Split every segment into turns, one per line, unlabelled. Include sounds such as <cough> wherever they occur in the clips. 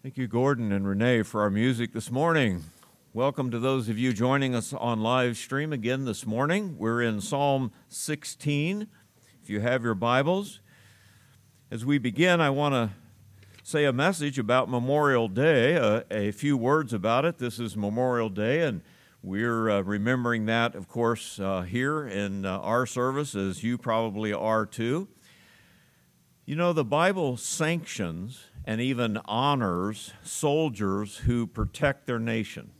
Thank you, Gordon and Renee, for our music this morning. Welcome to those of you joining us on live stream again this morning. We're in Psalm 16. If you have your Bibles, as we begin, I want to say a message about Memorial Day, uh, a few words about it. This is Memorial Day, and we're uh, remembering that, of course, uh, here in uh, our service, as you probably are too. You know, the Bible sanctions and even honors soldiers who protect their nation.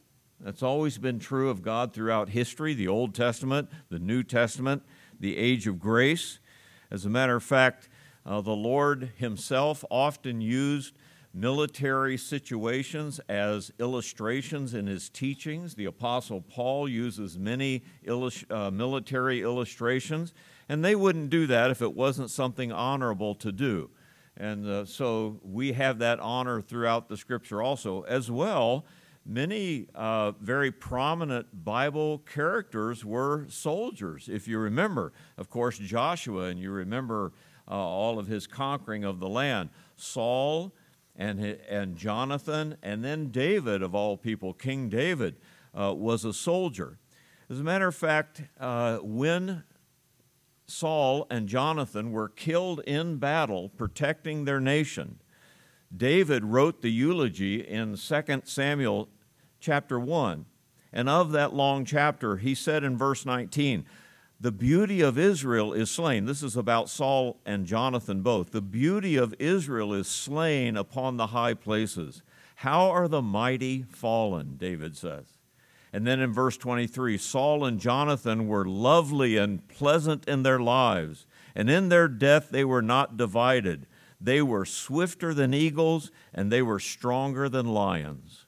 That's always been true of God throughout history, the Old Testament, the New Testament, the age of grace. As a matter of fact, uh, the Lord Himself often used military situations as illustrations in His teachings. The Apostle Paul uses many illus- uh, military illustrations, and they wouldn't do that if it wasn't something honorable to do. And uh, so we have that honor throughout the scripture also. As well, many uh, very prominent Bible characters were soldiers. If you remember, of course, Joshua, and you remember uh, all of his conquering of the land, Saul and, and Jonathan, and then David, of all people, King David, uh, was a soldier. As a matter of fact, uh, when Saul and Jonathan were killed in battle protecting their nation. David wrote the eulogy in 2 Samuel chapter 1. And of that long chapter, he said in verse 19, The beauty of Israel is slain. This is about Saul and Jonathan both. The beauty of Israel is slain upon the high places. How are the mighty fallen, David says. And then in verse 23, Saul and Jonathan were lovely and pleasant in their lives, and in their death they were not divided. They were swifter than eagles, and they were stronger than lions.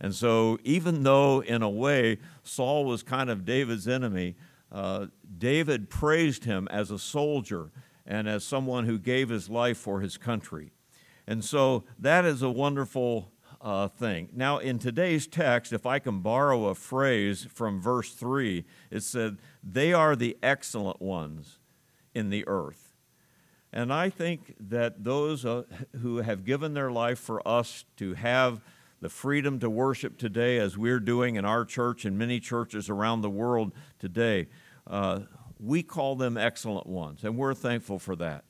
And so, even though in a way Saul was kind of David's enemy, uh, David praised him as a soldier and as someone who gave his life for his country. And so, that is a wonderful uh, thing. Now, in today's text, if I can borrow a phrase from verse 3, it said, They are the excellent ones in the earth. And I think that those uh, who have given their life for us to have the freedom to worship today, as we're doing in our church and many churches around the world today, uh, we call them excellent ones, and we're thankful for that.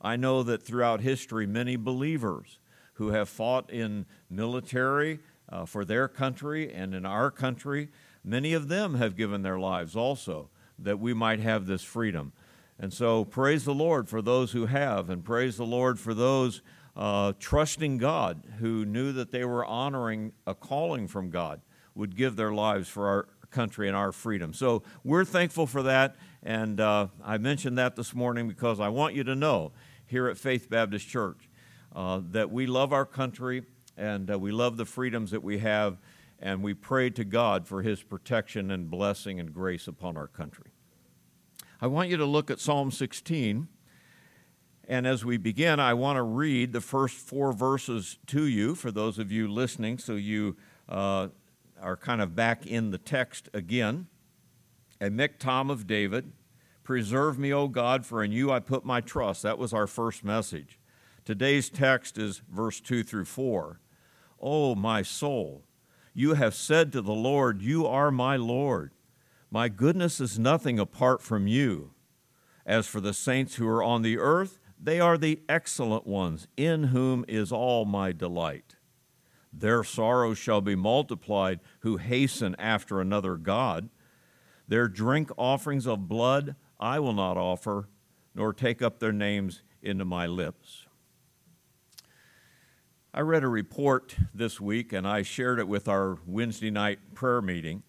I know that throughout history, many believers who have fought in military uh, for their country and in our country. Many of them have given their lives also that we might have this freedom. And so, praise the Lord for those who have, and praise the Lord for those uh, trusting God who knew that they were honoring a calling from God, would give their lives for our country and our freedom. So, we're thankful for that. And uh, I mentioned that this morning because I want you to know here at Faith Baptist Church uh, that we love our country and uh, we love the freedoms that we have, and we pray to God for His protection and blessing and grace upon our country. I want you to look at Psalm 16. And as we begin, I want to read the first four verses to you for those of you listening, so you uh, are kind of back in the text again. A miktam of David, Preserve me, O God, for in you I put my trust. That was our first message. Today's text is verse 2 through 4. Oh, my soul, you have said to the Lord, You are my Lord. My goodness is nothing apart from you. As for the saints who are on the earth, they are the excellent ones, in whom is all my delight. Their sorrows shall be multiplied who hasten after another God. Their drink offerings of blood I will not offer, nor take up their names into my lips. I read a report this week and I shared it with our Wednesday night prayer meeting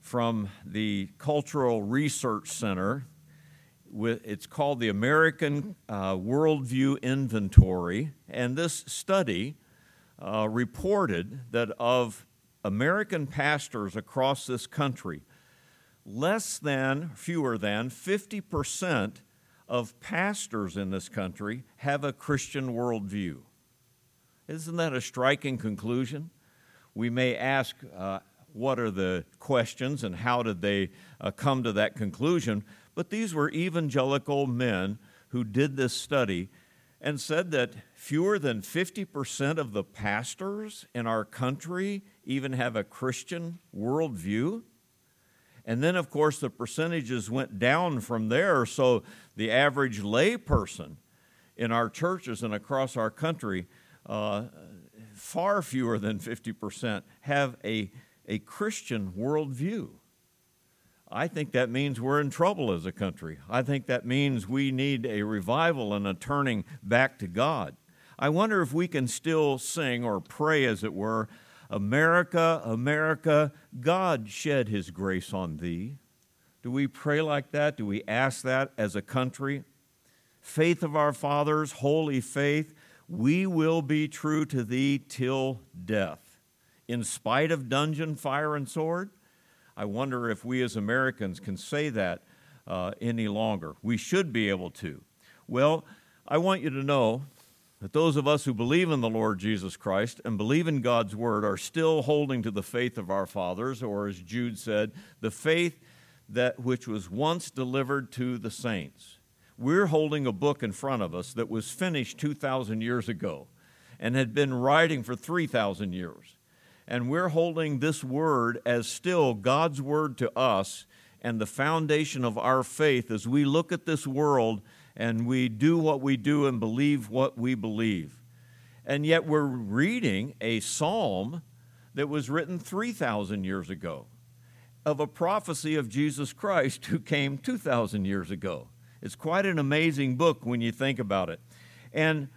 from the Cultural Research Center. It's called the American uh, Worldview Inventory, and this study uh, reported that of American pastors across this country, less than, fewer than 50% of pastors in this country have a Christian worldview. Isn't that a striking conclusion? We may ask, uh, what are the questions and how did they uh, come to that conclusion? But these were evangelical men who did this study, and said that fewer than 50% of the pastors in our country even have a Christian worldview. And then, of course, the percentages went down from there. So the average layperson in our churches and across our country, uh, far fewer than 50% have a, a Christian worldview. I think that means we're in trouble as a country. I think that means we need a revival and a turning back to God. I wonder if we can still sing or pray, as it were, America, America, God shed his grace on thee. Do we pray like that? Do we ask that as a country? Faith of our fathers, holy faith, we will be true to thee till death. In spite of dungeon, fire, and sword, I wonder if we as Americans can say that uh, any longer. We should be able to. Well, I want you to know that those of us who believe in the Lord Jesus Christ and believe in God's Word are still holding to the faith of our fathers, or as Jude said, the faith that which was once delivered to the saints. We're holding a book in front of us that was finished 2,000 years ago and had been writing for 3,000 years. And we're holding this word as still God's word to us and the foundation of our faith as we look at this world and we do what we do and believe what we believe. And yet we're reading a psalm that was written 3,000 years ago of a prophecy of Jesus Christ who came 2,000 years ago. It's quite an amazing book when you think about it. And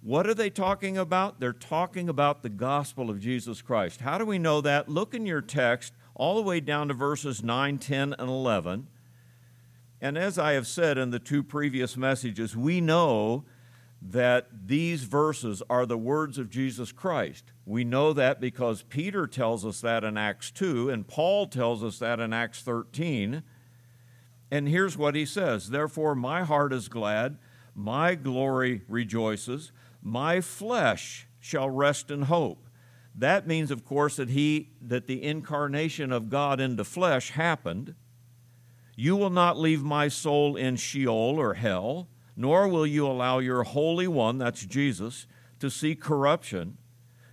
what are they talking about? They're talking about the gospel of Jesus Christ. How do we know that? Look in your text all the way down to verses 9, 10, and 11. And as I have said in the two previous messages, we know that these verses are the words of Jesus Christ. We know that because Peter tells us that in Acts 2, and Paul tells us that in Acts 13. And here's what he says Therefore, my heart is glad, my glory rejoices, my flesh shall rest in hope. That means, of course, that he that the incarnation of God into flesh happened you will not leave my soul in Sheol or hell, nor will you allow your Holy One, that's Jesus, to see corruption.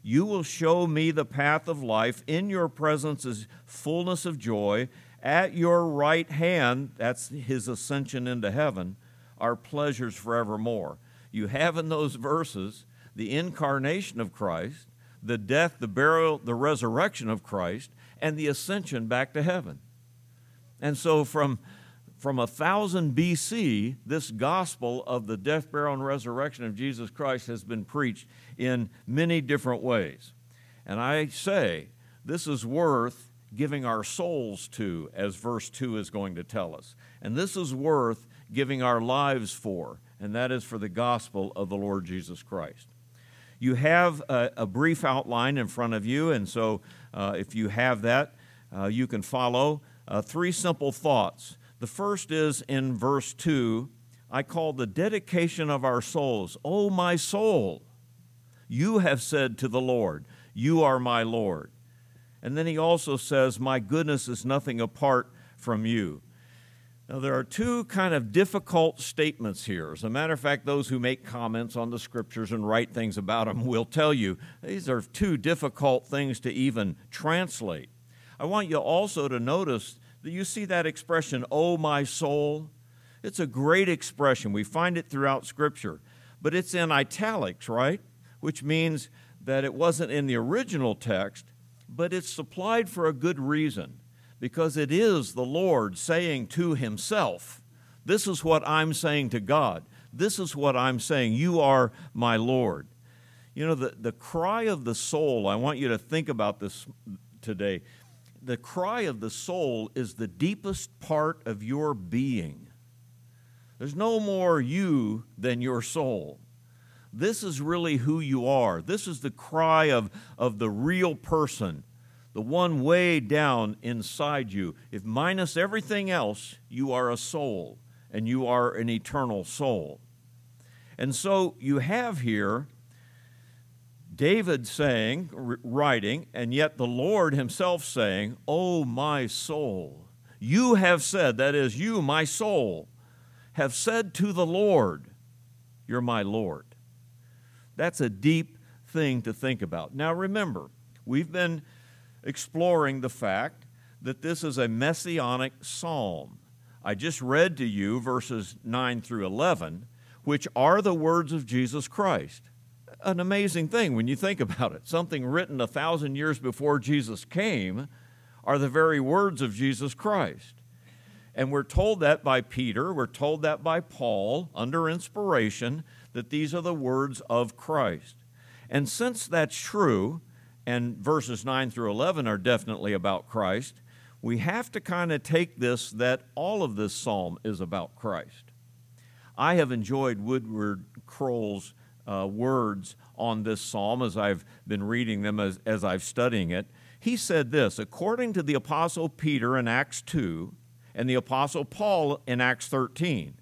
You will show me the path of life. In your presence is fullness of joy. At your right hand, that's his ascension into heaven, are pleasures forevermore. You have in those verses the incarnation of Christ, the death, the burial, the resurrection of Christ, and the ascension back to heaven. And so from from 1000 BC, this gospel of the death, burial, and resurrection of Jesus Christ has been preached in many different ways. And I say this is worth giving our souls to, as verse 2 is going to tell us. And this is worth giving our lives for, and that is for the gospel of the Lord Jesus Christ. You have a, a brief outline in front of you, and so uh, if you have that, uh, you can follow uh, three simple thoughts. The first is in verse 2 I call the dedication of our souls. Oh, my soul, you have said to the Lord, You are my Lord. And then he also says, My goodness is nothing apart from you. Now, there are two kind of difficult statements here. As a matter of fact, those who make comments on the scriptures and write things about them will tell you these are two difficult things to even translate. I want you also to notice that you see that expression, oh my soul. It's a great expression. We find it throughout Scripture, but it's in italics, right? Which means that it wasn't in the original text, but it's supplied for a good reason because it is the Lord saying to Himself, This is what I'm saying to God. This is what I'm saying. You are my Lord. You know, the, the cry of the soul, I want you to think about this today the cry of the soul is the deepest part of your being. There's no more you than your soul. This is really who you are. This is the cry of, of the real person, the one way down inside you. If minus everything else, you are a soul and you are an eternal soul. And so you have here David saying, writing, and yet the Lord himself saying, Oh, my soul, you have said, that is, you, my soul, have said to the Lord, You're my Lord. That's a deep thing to think about. Now, remember, we've been exploring the fact that this is a messianic psalm. I just read to you verses 9 through 11, which are the words of Jesus Christ. An amazing thing when you think about it. Something written a thousand years before Jesus came are the very words of Jesus Christ. And we're told that by Peter, we're told that by Paul under inspiration, that these are the words of Christ. And since that's true, and verses 9 through 11 are definitely about Christ, we have to kind of take this that all of this psalm is about Christ. I have enjoyed Woodrow Kroll's uh, words on this psalm as I've been reading them as, as I've studying it. He said this according to the Apostle Peter in Acts 2 and the Apostle Paul in Acts 13,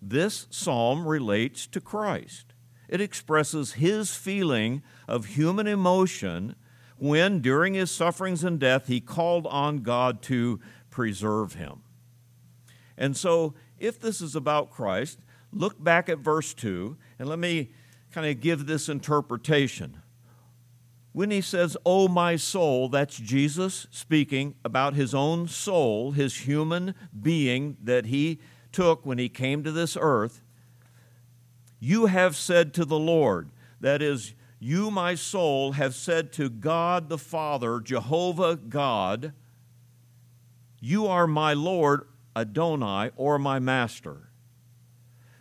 this psalm relates to Christ. It expresses his feeling of human emotion when, during his sufferings and death, he called on God to preserve him. And so, if this is about Christ, look back at verse 2 and let me kind of give this interpretation. When he says, Oh, my soul, that's Jesus speaking about his own soul, his human being that he took when he came to this earth. You have said to the Lord, that is, you, my soul, have said to God the Father, Jehovah God, You are my Lord, Adonai, or my Master.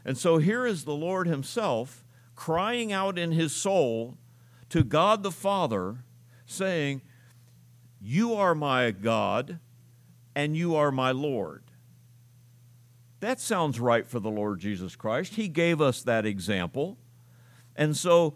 And so here is the Lord Himself crying out in His soul to God the Father, saying, You are my God, and you are my Lord. That sounds right for the Lord Jesus Christ. He gave us that example. And so,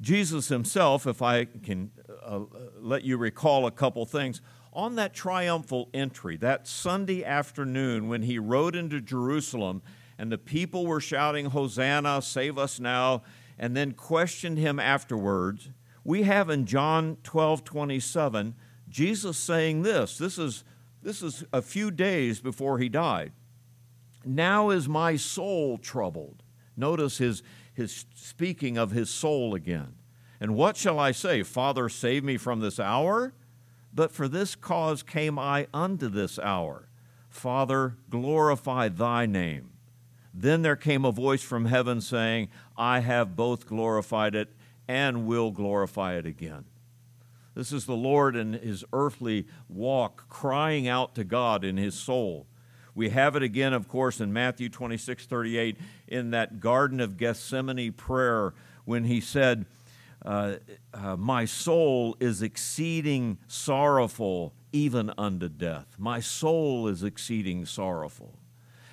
Jesus himself, if I can uh, let you recall a couple things, on that triumphal entry, that Sunday afternoon when he rode into Jerusalem and the people were shouting, Hosanna, save us now, and then questioned him afterwards, we have in John 12 27, Jesus saying this. This is, this is a few days before he died. Now is my soul troubled. Notice his, his speaking of his soul again. And what shall I say? Father, save me from this hour? But for this cause came I unto this hour. Father, glorify thy name. Then there came a voice from heaven saying, I have both glorified it and will glorify it again. This is the Lord in his earthly walk crying out to God in his soul. We have it again, of course, in Matthew 26 38, in that Garden of Gethsemane prayer when he said, uh, uh, My soul is exceeding sorrowful, even unto death. My soul is exceeding sorrowful.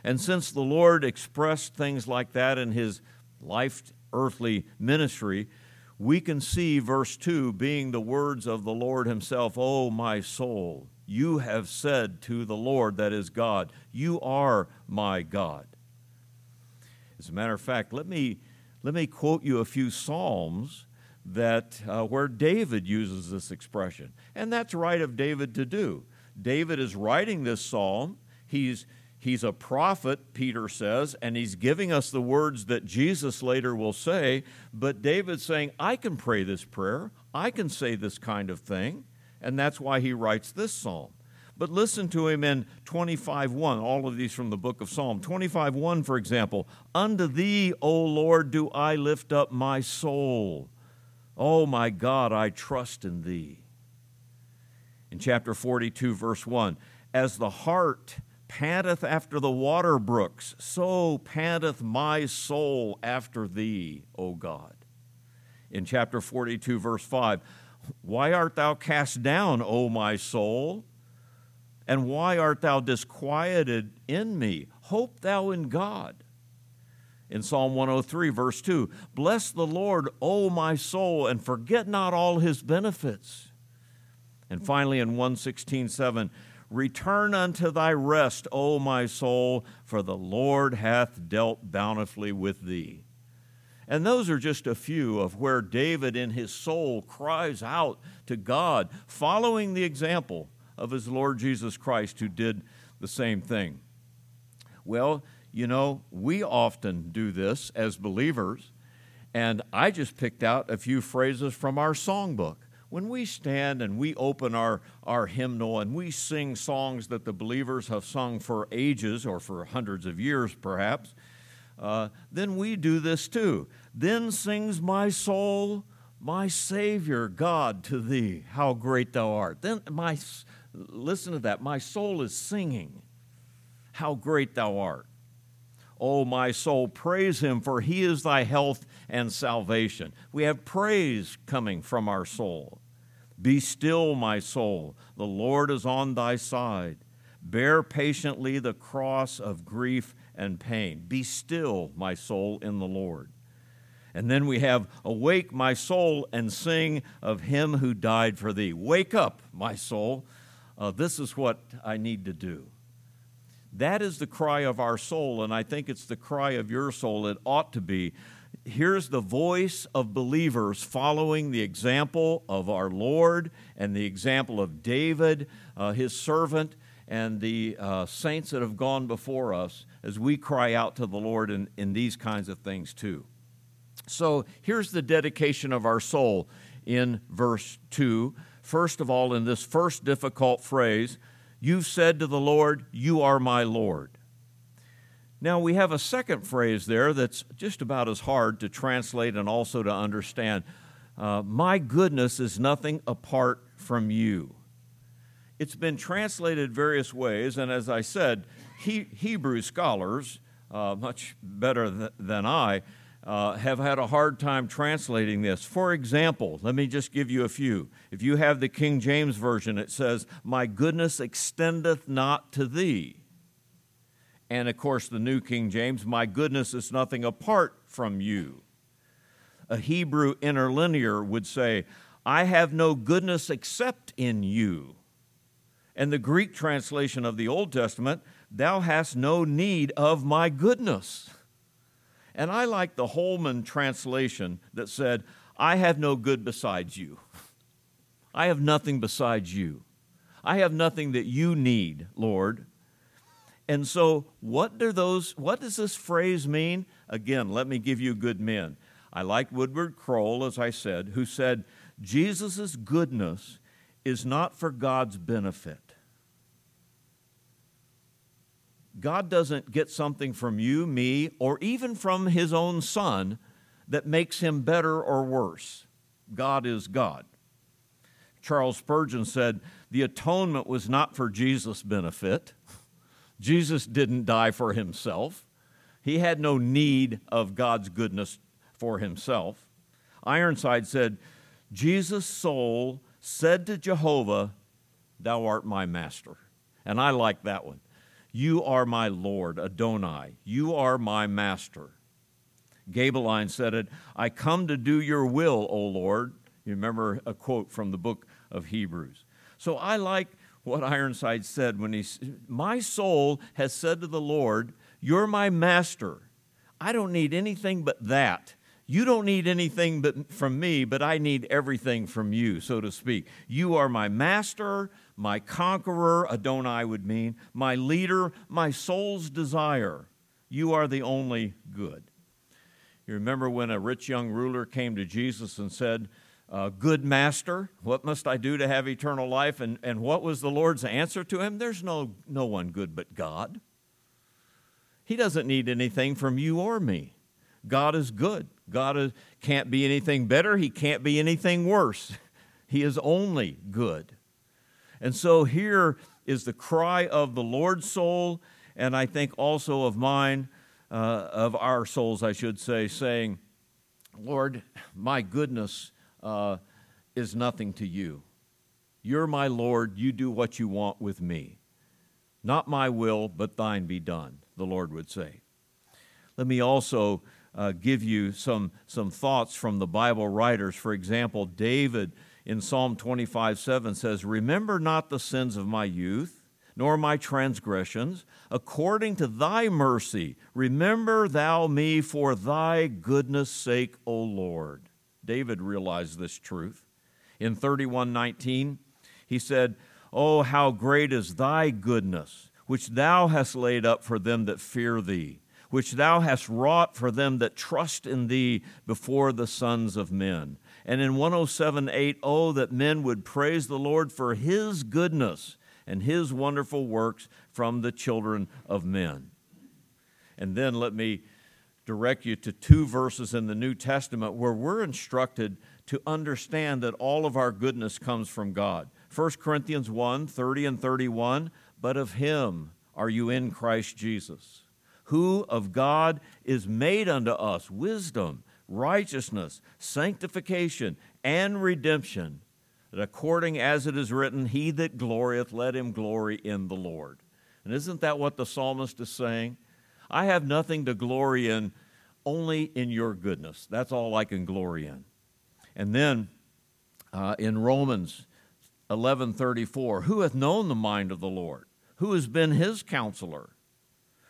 And since the Lord expressed things like that in his life, earthly ministry, we can see verse 2 being the words of the Lord himself, Oh, my soul you have said to the Lord, that is God, You are my God. As a matter of fact, let me, let me quote you a few Psalms that, uh, where David uses this expression. And that's right of David to do. David is writing this psalm. He's, he's a prophet, Peter says, and he's giving us the words that Jesus later will say. But David's saying, I can pray this prayer, I can say this kind of thing and that's why he writes this psalm. But listen to him in 25:1, all of these from the book of Psalm. 25:1 for example, "Unto thee, O Lord, do I lift up my soul. O my God, I trust in thee." In chapter 42 verse 1, "As the hart panteth after the water brooks, so panteth my soul after thee, O God." In chapter 42 verse 5, why art thou cast down, O my soul? And why art thou disquieted in me? Hope thou in God. In Psalm 103, verse 2, Bless the Lord, O my soul, and forget not all his benefits. And finally, in 116.7, Return unto thy rest, O my soul, for the Lord hath dealt bountifully with thee. And those are just a few of where David in his soul cries out to God, following the example of his Lord Jesus Christ, who did the same thing. Well, you know, we often do this as believers, And I just picked out a few phrases from our songbook. When we stand and we open our, our hymnal and we sing songs that the believers have sung for ages or for hundreds of years perhaps, uh, then we do this too. Then sings my soul, my Savior, God, to thee, how great thou art. Then my, listen to that, my soul is singing, how great thou art. O my soul, praise him, for he is thy health and salvation. We have praise coming from our soul. Be still, my soul, the Lord is on thy side. Bear patiently the cross of grief and pain. Be still, my soul, in the Lord. And then we have, Awake, my soul, and sing of him who died for thee. Wake up, my soul. Uh, this is what I need to do. That is the cry of our soul, and I think it's the cry of your soul. It ought to be. Here's the voice of believers following the example of our Lord and the example of David, uh, his servant, and the uh, saints that have gone before us as we cry out to the Lord in, in these kinds of things too. So here's the dedication of our soul in verse 2. First of all, in this first difficult phrase, You've said to the Lord, You are my Lord. Now, we have a second phrase there that's just about as hard to translate and also to understand. Uh, my goodness is nothing apart from you. It's been translated various ways, and as I said, he, Hebrew scholars, uh, much better th- than I, uh, have had a hard time translating this. For example, let me just give you a few. If you have the King James Version, it says, My goodness extendeth not to thee. And of course, the New King James, My goodness is nothing apart from you. A Hebrew interlinear would say, I have no goodness except in you. And the Greek translation of the Old Testament, Thou hast no need of my goodness. And I like the Holman translation that said, I have no good besides you. I have nothing besides you. I have nothing that you need, Lord. And so, what do those what does this phrase mean? Again, let me give you good men. I like Woodrow Kroll, as I said, who said, Jesus' goodness is not for God's benefit. God doesn't get something from you, me, or even from his own son that makes him better or worse. God is God. Charles Spurgeon said, The atonement was not for Jesus' benefit. Jesus didn't die for himself. He had no need of God's goodness for himself. Ironside said, Jesus' soul said to Jehovah, Thou art my master. And I like that one. You are my Lord, Adonai. You are my master. Gaebelein said it, I come to do your will, O Lord. You remember a quote from the book of Hebrews. So I like what Ironside said when he said, My soul has said to the Lord, You're my master. I don't need anything but that. You don't need anything but from me, but I need everything from you, so to speak. You are my master, my conqueror, Adonai would mean, my leader, my soul's desire. You are the only good. You remember when a rich young ruler came to Jesus and said, uh, Good master, what must I do to have eternal life? And, and what was the Lord's answer to him? There's no, no one good but God. He doesn't need anything from you or me. God is good. God is, can't be anything better. He can't be anything worse. <laughs> He is only good. And so here is the cry of the Lord's soul, and I think also of mine, uh, of our souls, I should say, saying, Lord, my goodness uh, is nothing to you. You're my Lord. You do what you want with me. Not my will, but thine be done, the Lord would say. Let me also uh, give you some, some thoughts from the Bible writers. For example, David in Psalm 25 7 says, Remember not the sins of my youth, nor my transgressions. According to thy mercy, remember thou me for thy goodness' sake, O Lord. David realized this truth. In 31:19, he said, Oh, how great is thy goodness, which thou hast laid up for them that fear thee. which thou hast wrought for them that trust in thee before the sons of men. And in 107 8, oh, that men would praise the Lord for his goodness and his wonderful works from the children of men. And then let me direct you to two verses in the New Testament where we're instructed to understand that all of our goodness comes from God. 1 Corinthians 1 30 and 31, but of him are you in Christ Jesus, who of God is made unto us wisdom, righteousness, sanctification, and redemption, that according as it is written, He that glorieth, let him glory in the Lord. And isn't that what the psalmist is saying? I have nothing to glory in, only in your goodness. That's all I can glory in. And then uh, in Romans 11:34, who hath known the mind of the Lord? Who has been his counselor?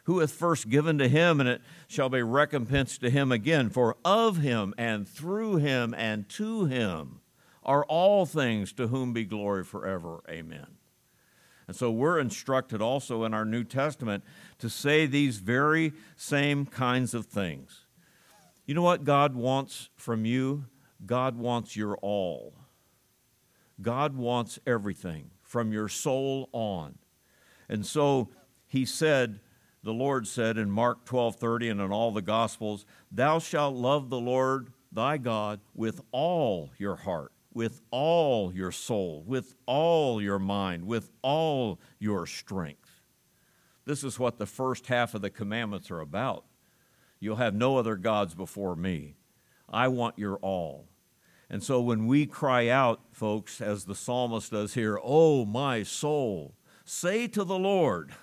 Who hath first given to him, and it shall be recompensed to him again? For of him and through him and to him are all things to whom be glory forever. Amen. And so we're instructed also in our New Testament to say these very same kinds of things. You know what God wants from you? God wants your all. God wants everything from your soul on. And so he said, the Lord said in Mark 12:30 and in all the gospels, "Thou shalt love the Lord thy God with all your heart, with all your soul, with all your mind, with all your strength. This is what the first half of the commandments are about. You'll have no other gods before me. I want your all. And so when we cry out, folks, as the psalmist does here, Oh, my soul, say to the Lord,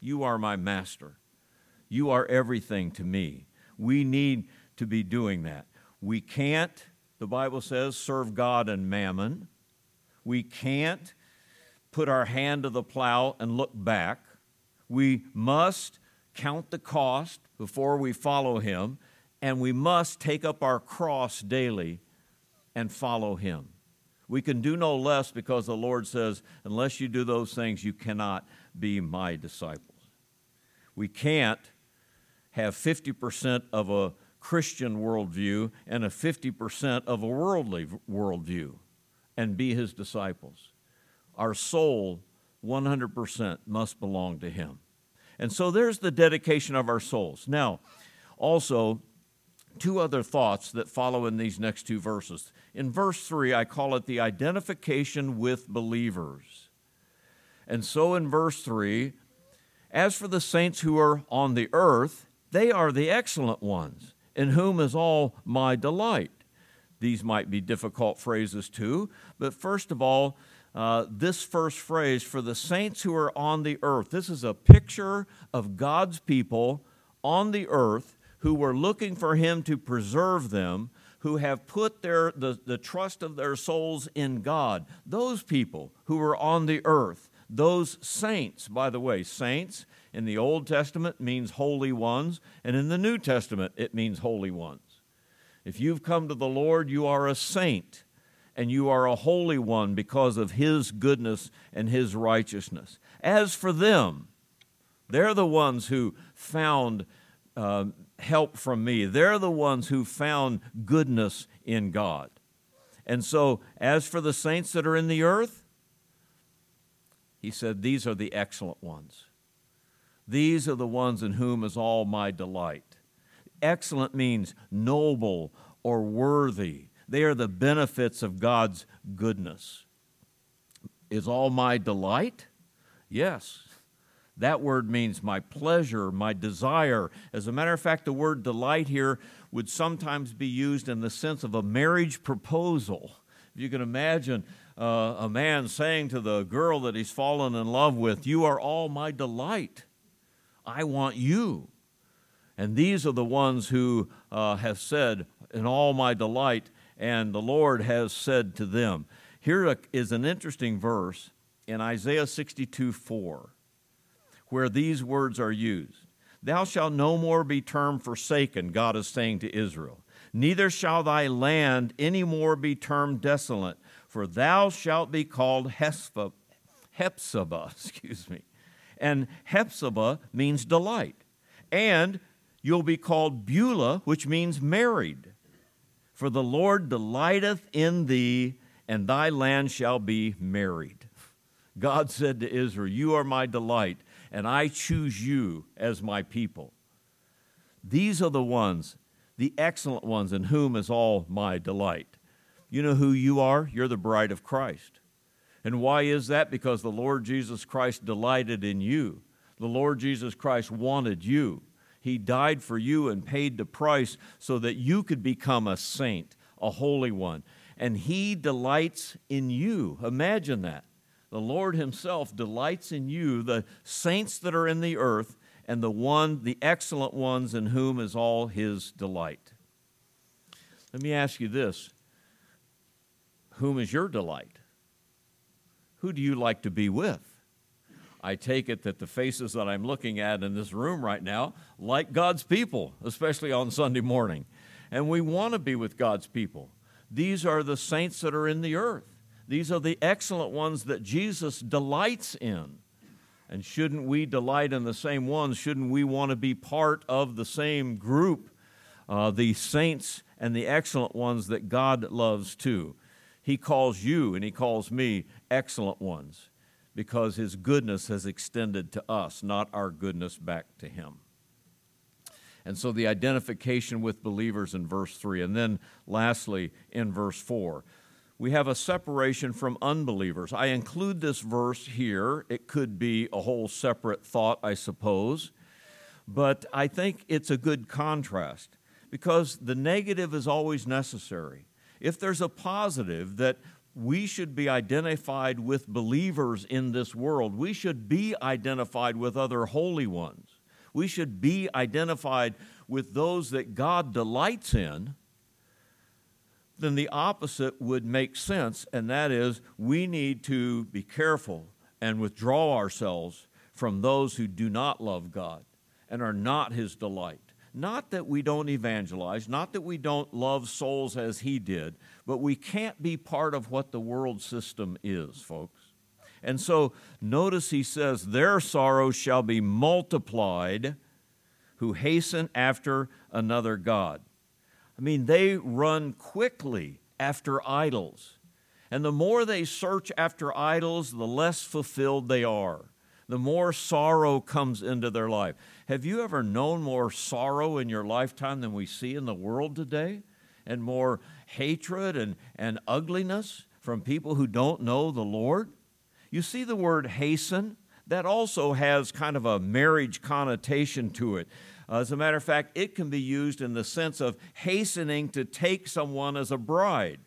You are my master. You are everything to me. We need to be doing that. We can't the Bible says, serve God and mammon. We can't put our hand to the plow and look back. We must count the cost before we follow Him, and we must take up our cross daily and follow Him. We can do no less because the Lord says, unless you do those things, you cannot be my disciples. We can't have 50% of a Christian worldview and a 50% of a worldly worldview and be his disciples. Our soul, 100%, must belong to him. And so there's the dedication of our souls. Now, also, two other thoughts that follow in these next two verses. In verse 3, I call it the identification with believers. And so in verse 3, as for the saints who are on the earth, they are the excellent ones in whom is all my delight. These might be difficult phrases too, but first of all, uh, this first phrase, for the saints who are on the earth, this is a picture of God's people on the earth who were looking for Him to preserve them, who have put their, the, the trust of their souls in God. Those people who are on the earth, those saints, by the way, saints in the Old Testament means holy ones, and in the New Testament it means holy ones. If you've come to the Lord, you are a saint and you are a holy one because of His goodness and His righteousness. As for them, they're the ones who found uh, help from me. They're the ones who found goodness in God. And so, as for the saints that are in the earth, he said, These are the excellent ones. These are the ones in whom is all my delight. Excellent means noble or worthy. They are the benefits of God's goodness. Is all my delight? Yes. That word means my pleasure, my desire. As a matter of fact, the word delight here would sometimes be used in the sense of a marriage proposal. If you can imagine uh, a man saying to the girl that he's fallen in love with, You are all my delight. I want you. And these are the ones who uh, have said, In all my delight, and the Lord has said to them. Here is an interesting verse in Isaiah 62 4, where these words are used Thou shalt no more be termed forsaken, God is saying to Israel. Neither shall thy land any more be termed desolate, for thou shalt be called Hespha, Hephzibah, <laughs> excuse me, and Hephzibah means delight. And You'll be called Beulah, which means married. For the Lord delighteth in thee, and thy land shall be married. <laughs> God said to Israel, You are my delight, and I choose you as my people. These are the ones, the excellent ones, in whom is all my delight. You know who you are? You're the bride of Christ. And why is that? Because the Lord Jesus Christ delighted in you. The Lord Jesus Christ wanted you. He died for you and paid the price so that you could become a saint, a holy one. And He delights in you. Imagine that. The Lord Himself delights in you, the saints that are in the earth, and the one, the excellent ones in whom is all His delight. Let me ask you this Whom is your delight? Who do you like to be with? I take it that the faces that I'm looking at in this room right now like God's people, especially on Sunday morning. And we want to be with God's people. These are the saints that are in the earth. These are the excellent ones that Jesus delights in. And shouldn't we delight in the same ones? Shouldn't we want to be part of the same group, uh, the saints and the excellent ones that God loves too? He calls you and He calls me excellent ones because His goodness has extended to us, not our goodness back to Him. And so the identification with believers in verse 3. And then lastly, in verse 4 we have a separation from unbelievers. I include this verse here. It could be a whole separate thought, I suppose, but I think it's a good contrast because the negative is always necessary. If there's a positive that we should be identified with believers in this world, we should be identified with other holy ones, we should be identified with those that God delights in then the opposite would make sense, and that is we need to be careful and withdraw ourselves from those who do not love God and are not His delight. Not that we don't evangelize, not that we don't love souls as He did, but we can't be part of what the world system is, folks. And so notice he says, Their sorrow shall be multiplied who hasten after another God. I mean, they run quickly after idols. And the more they search after idols, the less fulfilled they are. The more sorrow comes into their life. Have you ever known more sorrow in your lifetime than we see in the world today? And more hatred and, and ugliness from people who don't know the Lord? You see the word hasten? That also has kind of a marriage connotation to it. Uh, as a matter of fact, it can be used in the sense of hastening to take someone as a bride.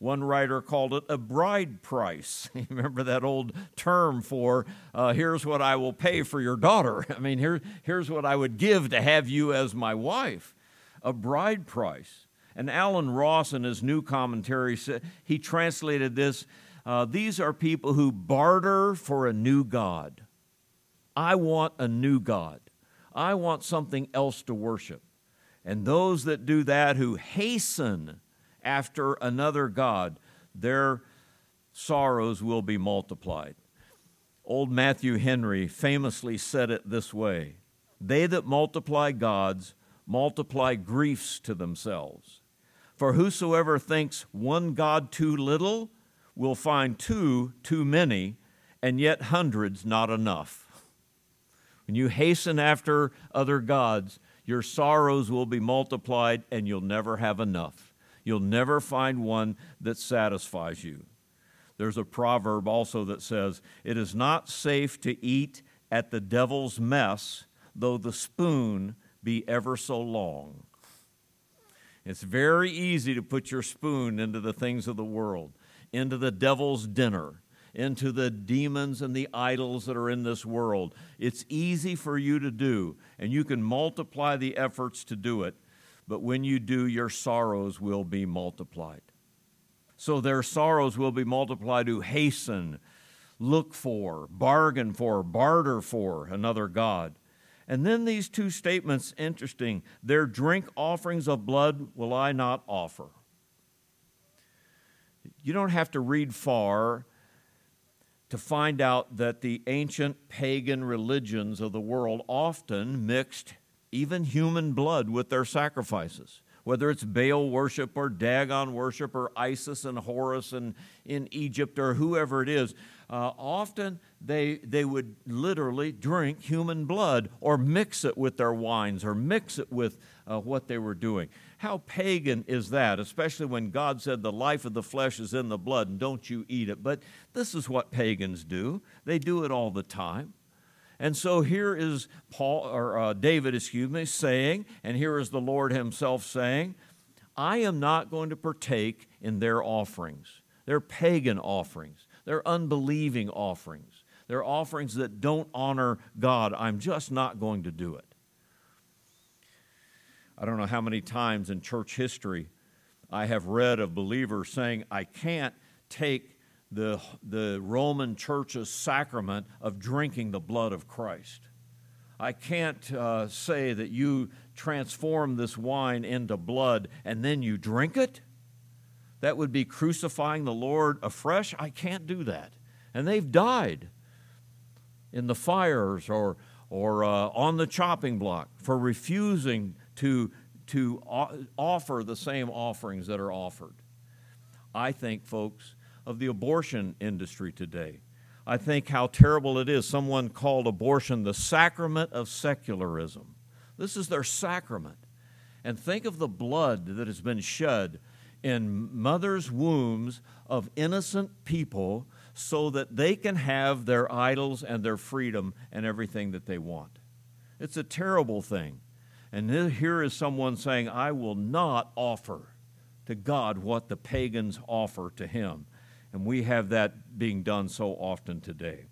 One writer called it a bride price. <laughs> Remember that old term for uh, here's what I will pay for your daughter. <laughs> I mean, here, here's what I would give to have you as my wife. A bride price. And Allen Ross, in his new commentary, he translated this uh, These are people who barter for a new God. I want a new God. I want something else to worship. And those that do that, who hasten after another God, their sorrows will be multiplied. Old Matthew Henry famously said it this way They that multiply gods multiply griefs to themselves. For whosoever thinks one God too little will find two too many, and yet hundreds not enough. When you hasten after other gods, your sorrows will be multiplied and you'll never have enough. You'll never find one that satisfies you. There's a proverb also that says, It is not safe to eat at the devil's mess, though the spoon be ever so long. It's very easy to put your spoon into the things of the world, into the devil's dinner into the demons and the idols that are in this world. It's easy for you to do, and you can multiply the efforts to do it, but when you do, your sorrows will be multiplied. So their sorrows will be multiplied to hasten, look for, bargain for, barter for another God. And then these two statements, interesting. Their drink offerings of blood will I not offer. You don't have to read far to find out that the ancient pagan religions of the world often mixed even human blood with their sacrifices. Whether it's Baal worship or Dagon worship or Isis and Horus and in Egypt or whoever it is, uh, often they, they would literally drink human blood or mix it with their wines or mix it with uh, what they were doing. How pagan is that, especially when God said the life of the flesh is in the blood and don't you eat it? But this is what pagans do, they do it all the time. And so here is Paul or uh, David, excuse me, saying, and here is the Lord himself saying, I am not going to partake in their offerings. They're pagan offerings. They're unbelieving offerings. They're offerings that don't honor God. I'm just not going to do it. I don't know how many times in church history I have read of believers saying, I can't take the, the Roman church's sacrament of drinking the blood of Christ. I can't uh, say that you transform this wine into blood and then you drink it. That would be crucifying the Lord afresh. I can't do that. And they've died in the fires or, or uh, on the chopping block for refusing to, to offer the same offerings that are offered. I think, folks, of the abortion industry today. I think how terrible it is. Someone called abortion the sacrament of secularism. This is their sacrament. And think of the blood that has been shed in mothers' wombs of innocent people so that they can have their idols and their freedom and everything that they want. It's a terrible thing. And here is someone saying, I will not offer to God what the pagans offer to him. And we have that being done so often today.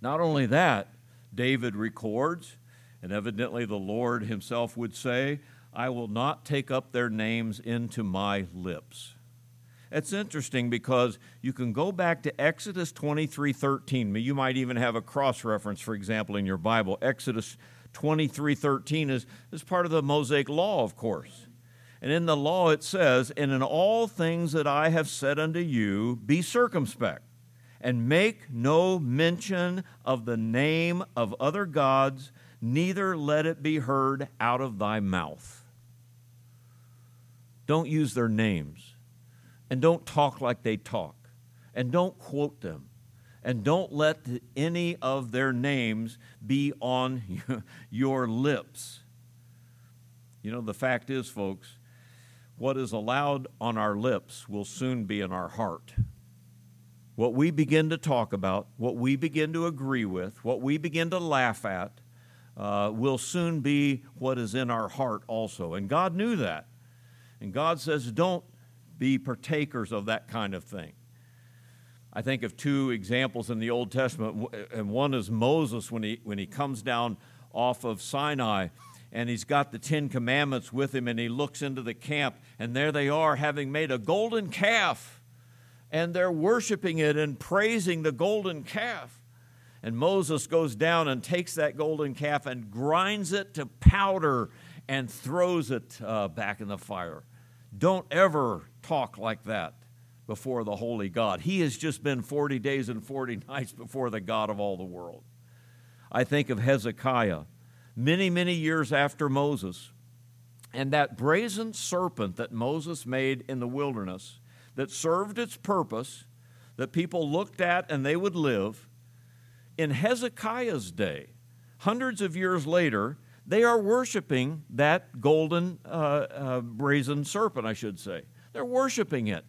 Not only that, David records, and evidently the Lord himself would say, I will not take up their names into my lips. It's interesting because you can go back to Exodus 23 13. You might even have a cross reference, for example, in your Bible. Exodus 23 13 is, is part of the Mosaic law, of course. And in the law it says, And in all things that I have said unto you, be circumspect, and make no mention of the name of other gods, neither let it be heard out of thy mouth. Don't use their names, and don't talk like they talk, and don't quote them and don't let any of their names be on <laughs> your lips. You know, the fact is, folks, what is allowed on our lips will soon be in our heart. What we begin to talk about, what we begin to agree with, what we begin to laugh at, uh, will soon be what is in our heart also. And God knew that. And God says, don't be partakers of that kind of thing. I think of two examples in the Old Testament, and one is Moses when he, when he comes down off of Sinai and he's got the Ten Commandments with him, and he looks into the camp, and there they are, having made a golden calf, and they're worshiping it and praising the golden calf. And Moses goes down and takes that golden calf and grinds it to powder and throws it uh, back in the fire. Don't ever talk like that before the holy God. He has just been 40 days and 40 <laughs> nights before the God of all the world. I think of Hezekiah many, many years after Moses. And that brazen serpent that Moses made in the wilderness that served its purpose, that people looked at and they would live, in Hezekiah's day, hundreds of years later, they are worshiping that golden uh, uh, brazen serpent, I should say. They're worshiping it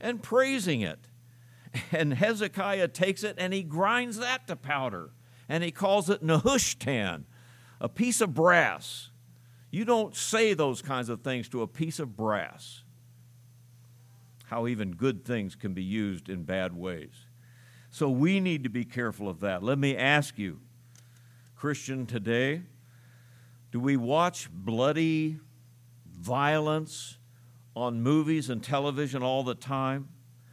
and praising it. And Hezekiah takes it and he grinds that to powder and he calls it Nehushtan, a piece of brass. You don't say those kinds of things to a piece of brass. How even good things can be used in bad ways. So we need to be careful of that. Let me ask you, Christian, today, do we watch bloody violence on movies and television all the time?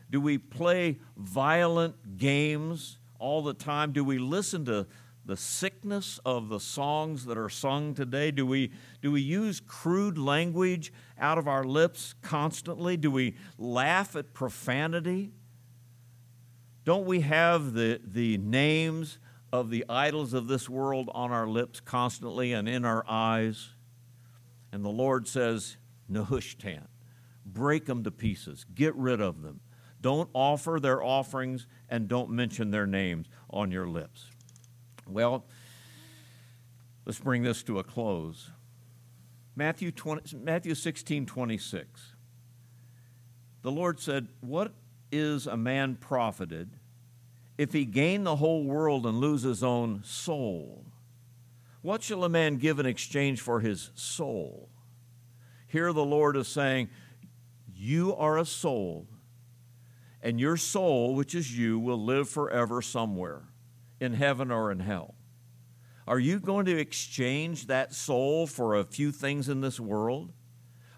Do we play violent games all the time? Do we listen to the sickness of the songs that are sung today? Do we, do we use crude language out of our lips constantly? Do we laugh at profanity? Don't we have the, the names of the idols of this world on our lips constantly and in our eyes. And the Lord says, Nehushtan, break them to pieces, get rid of them. Don't offer their offerings and don't mention their names on your lips. Well, let's bring this to a close. Matthew, 20, Matthew 16, 26. The Lord said, What is a man profited if he gain the whole world and lose his own soul? What shall a man give in exchange for his soul? Here the Lord is saying, You are a soul, and your soul, which is you, will live forever somewhere, in heaven or in hell. Are you going to exchange that soul for a few things in this world?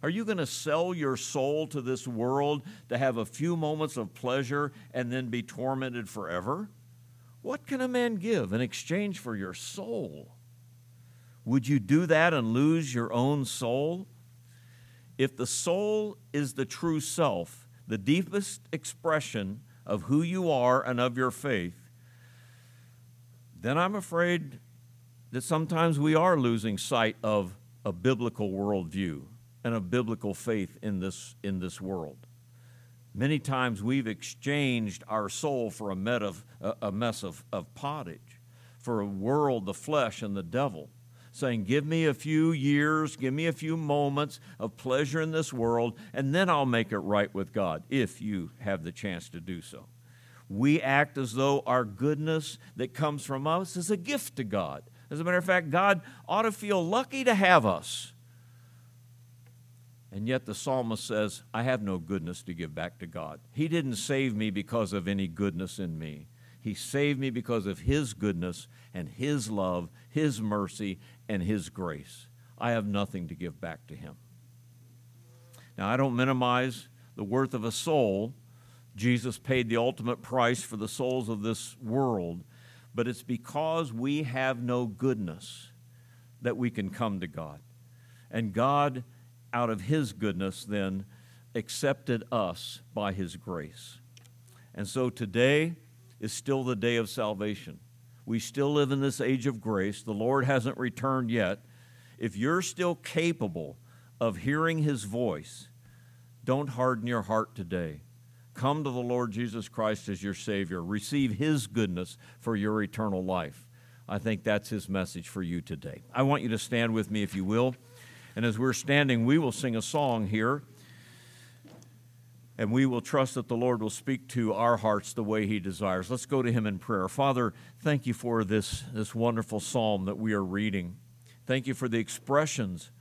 Are you going to sell your soul to this world to have a few moments of pleasure and then be tormented forever? What can a man give in exchange for your soul? Would you do that and lose your own soul? If the soul is the true self, the deepest expression of who you are and of your faith, then I'm afraid that sometimes we are losing sight of a biblical worldview and a biblical faith in this, in this world. Many times we've exchanged our soul for a, of, a mess of, of pottage, for a world, the flesh, and the devil, saying, Give me a few years, give me a few moments of pleasure in this world, and then I'll make it right with God, if you have the chance to do so. We act as though our goodness that comes from us is a gift to God as a matter of fact, God ought to feel lucky to have us. And yet the psalmist says, I have no goodness to give back to God. He didn't save me because of any goodness in me. He saved me because of His goodness and His love, His mercy, and His grace. I have nothing to give back to Him. Now, I don't minimize the worth of a soul. Jesus paid the ultimate price for the souls of this world but it's because we have no goodness that we can come to God. And God, out of His goodness, then accepted us by His grace. And so today is still the day of salvation. We still live in this age of grace. The Lord hasn't returned yet. If you're still capable of hearing His voice, don't harden your heart today. Come to the Lord Jesus Christ as your Savior. Receive His goodness for your eternal life. I think that's His message for you today. I want you to stand with me, if you will. And as we're standing, we will sing a song here. And we will trust that the Lord will speak to our hearts the way He desires. Let's go to Him in prayer. Father, thank you for this, this wonderful psalm that we are reading. Thank you for the expressions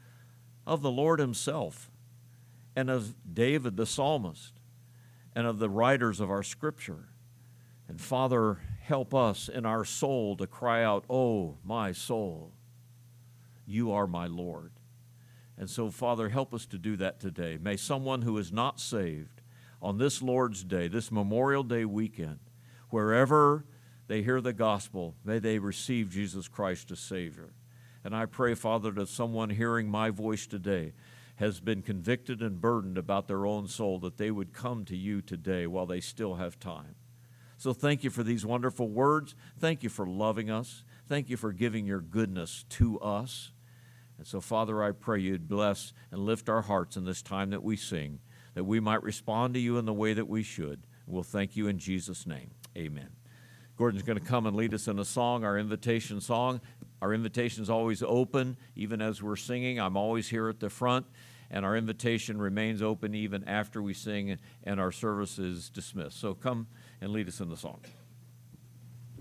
of the Lord Himself and of David the psalmist and of the writers of our scripture. And Father, help us in our soul to cry out, Oh, my soul, you are my Lord. And so, Father, help us to do that today. May someone who is not saved on this Lord's Day, this Memorial Day weekend, wherever they hear the gospel, may they receive Jesus Christ as Savior. And I pray, Father, that someone hearing my voice today has been convicted and burdened about their own soul, that they would come to you today while they still have time. So thank you for these wonderful words. Thank you for loving us. Thank you for giving your goodness to us. And so, Father, I pray you'd bless and lift our hearts in this time that we sing, that we might respond to you in the way that we should. We'll thank you in Jesus' name. Amen. Gordon's going to come and lead us in a song, our invitation song. Our invitation is always open, even as we're singing. I'm always here at the front, and our invitation remains open even after we sing and our service is dismissed. So come and lead us in the song.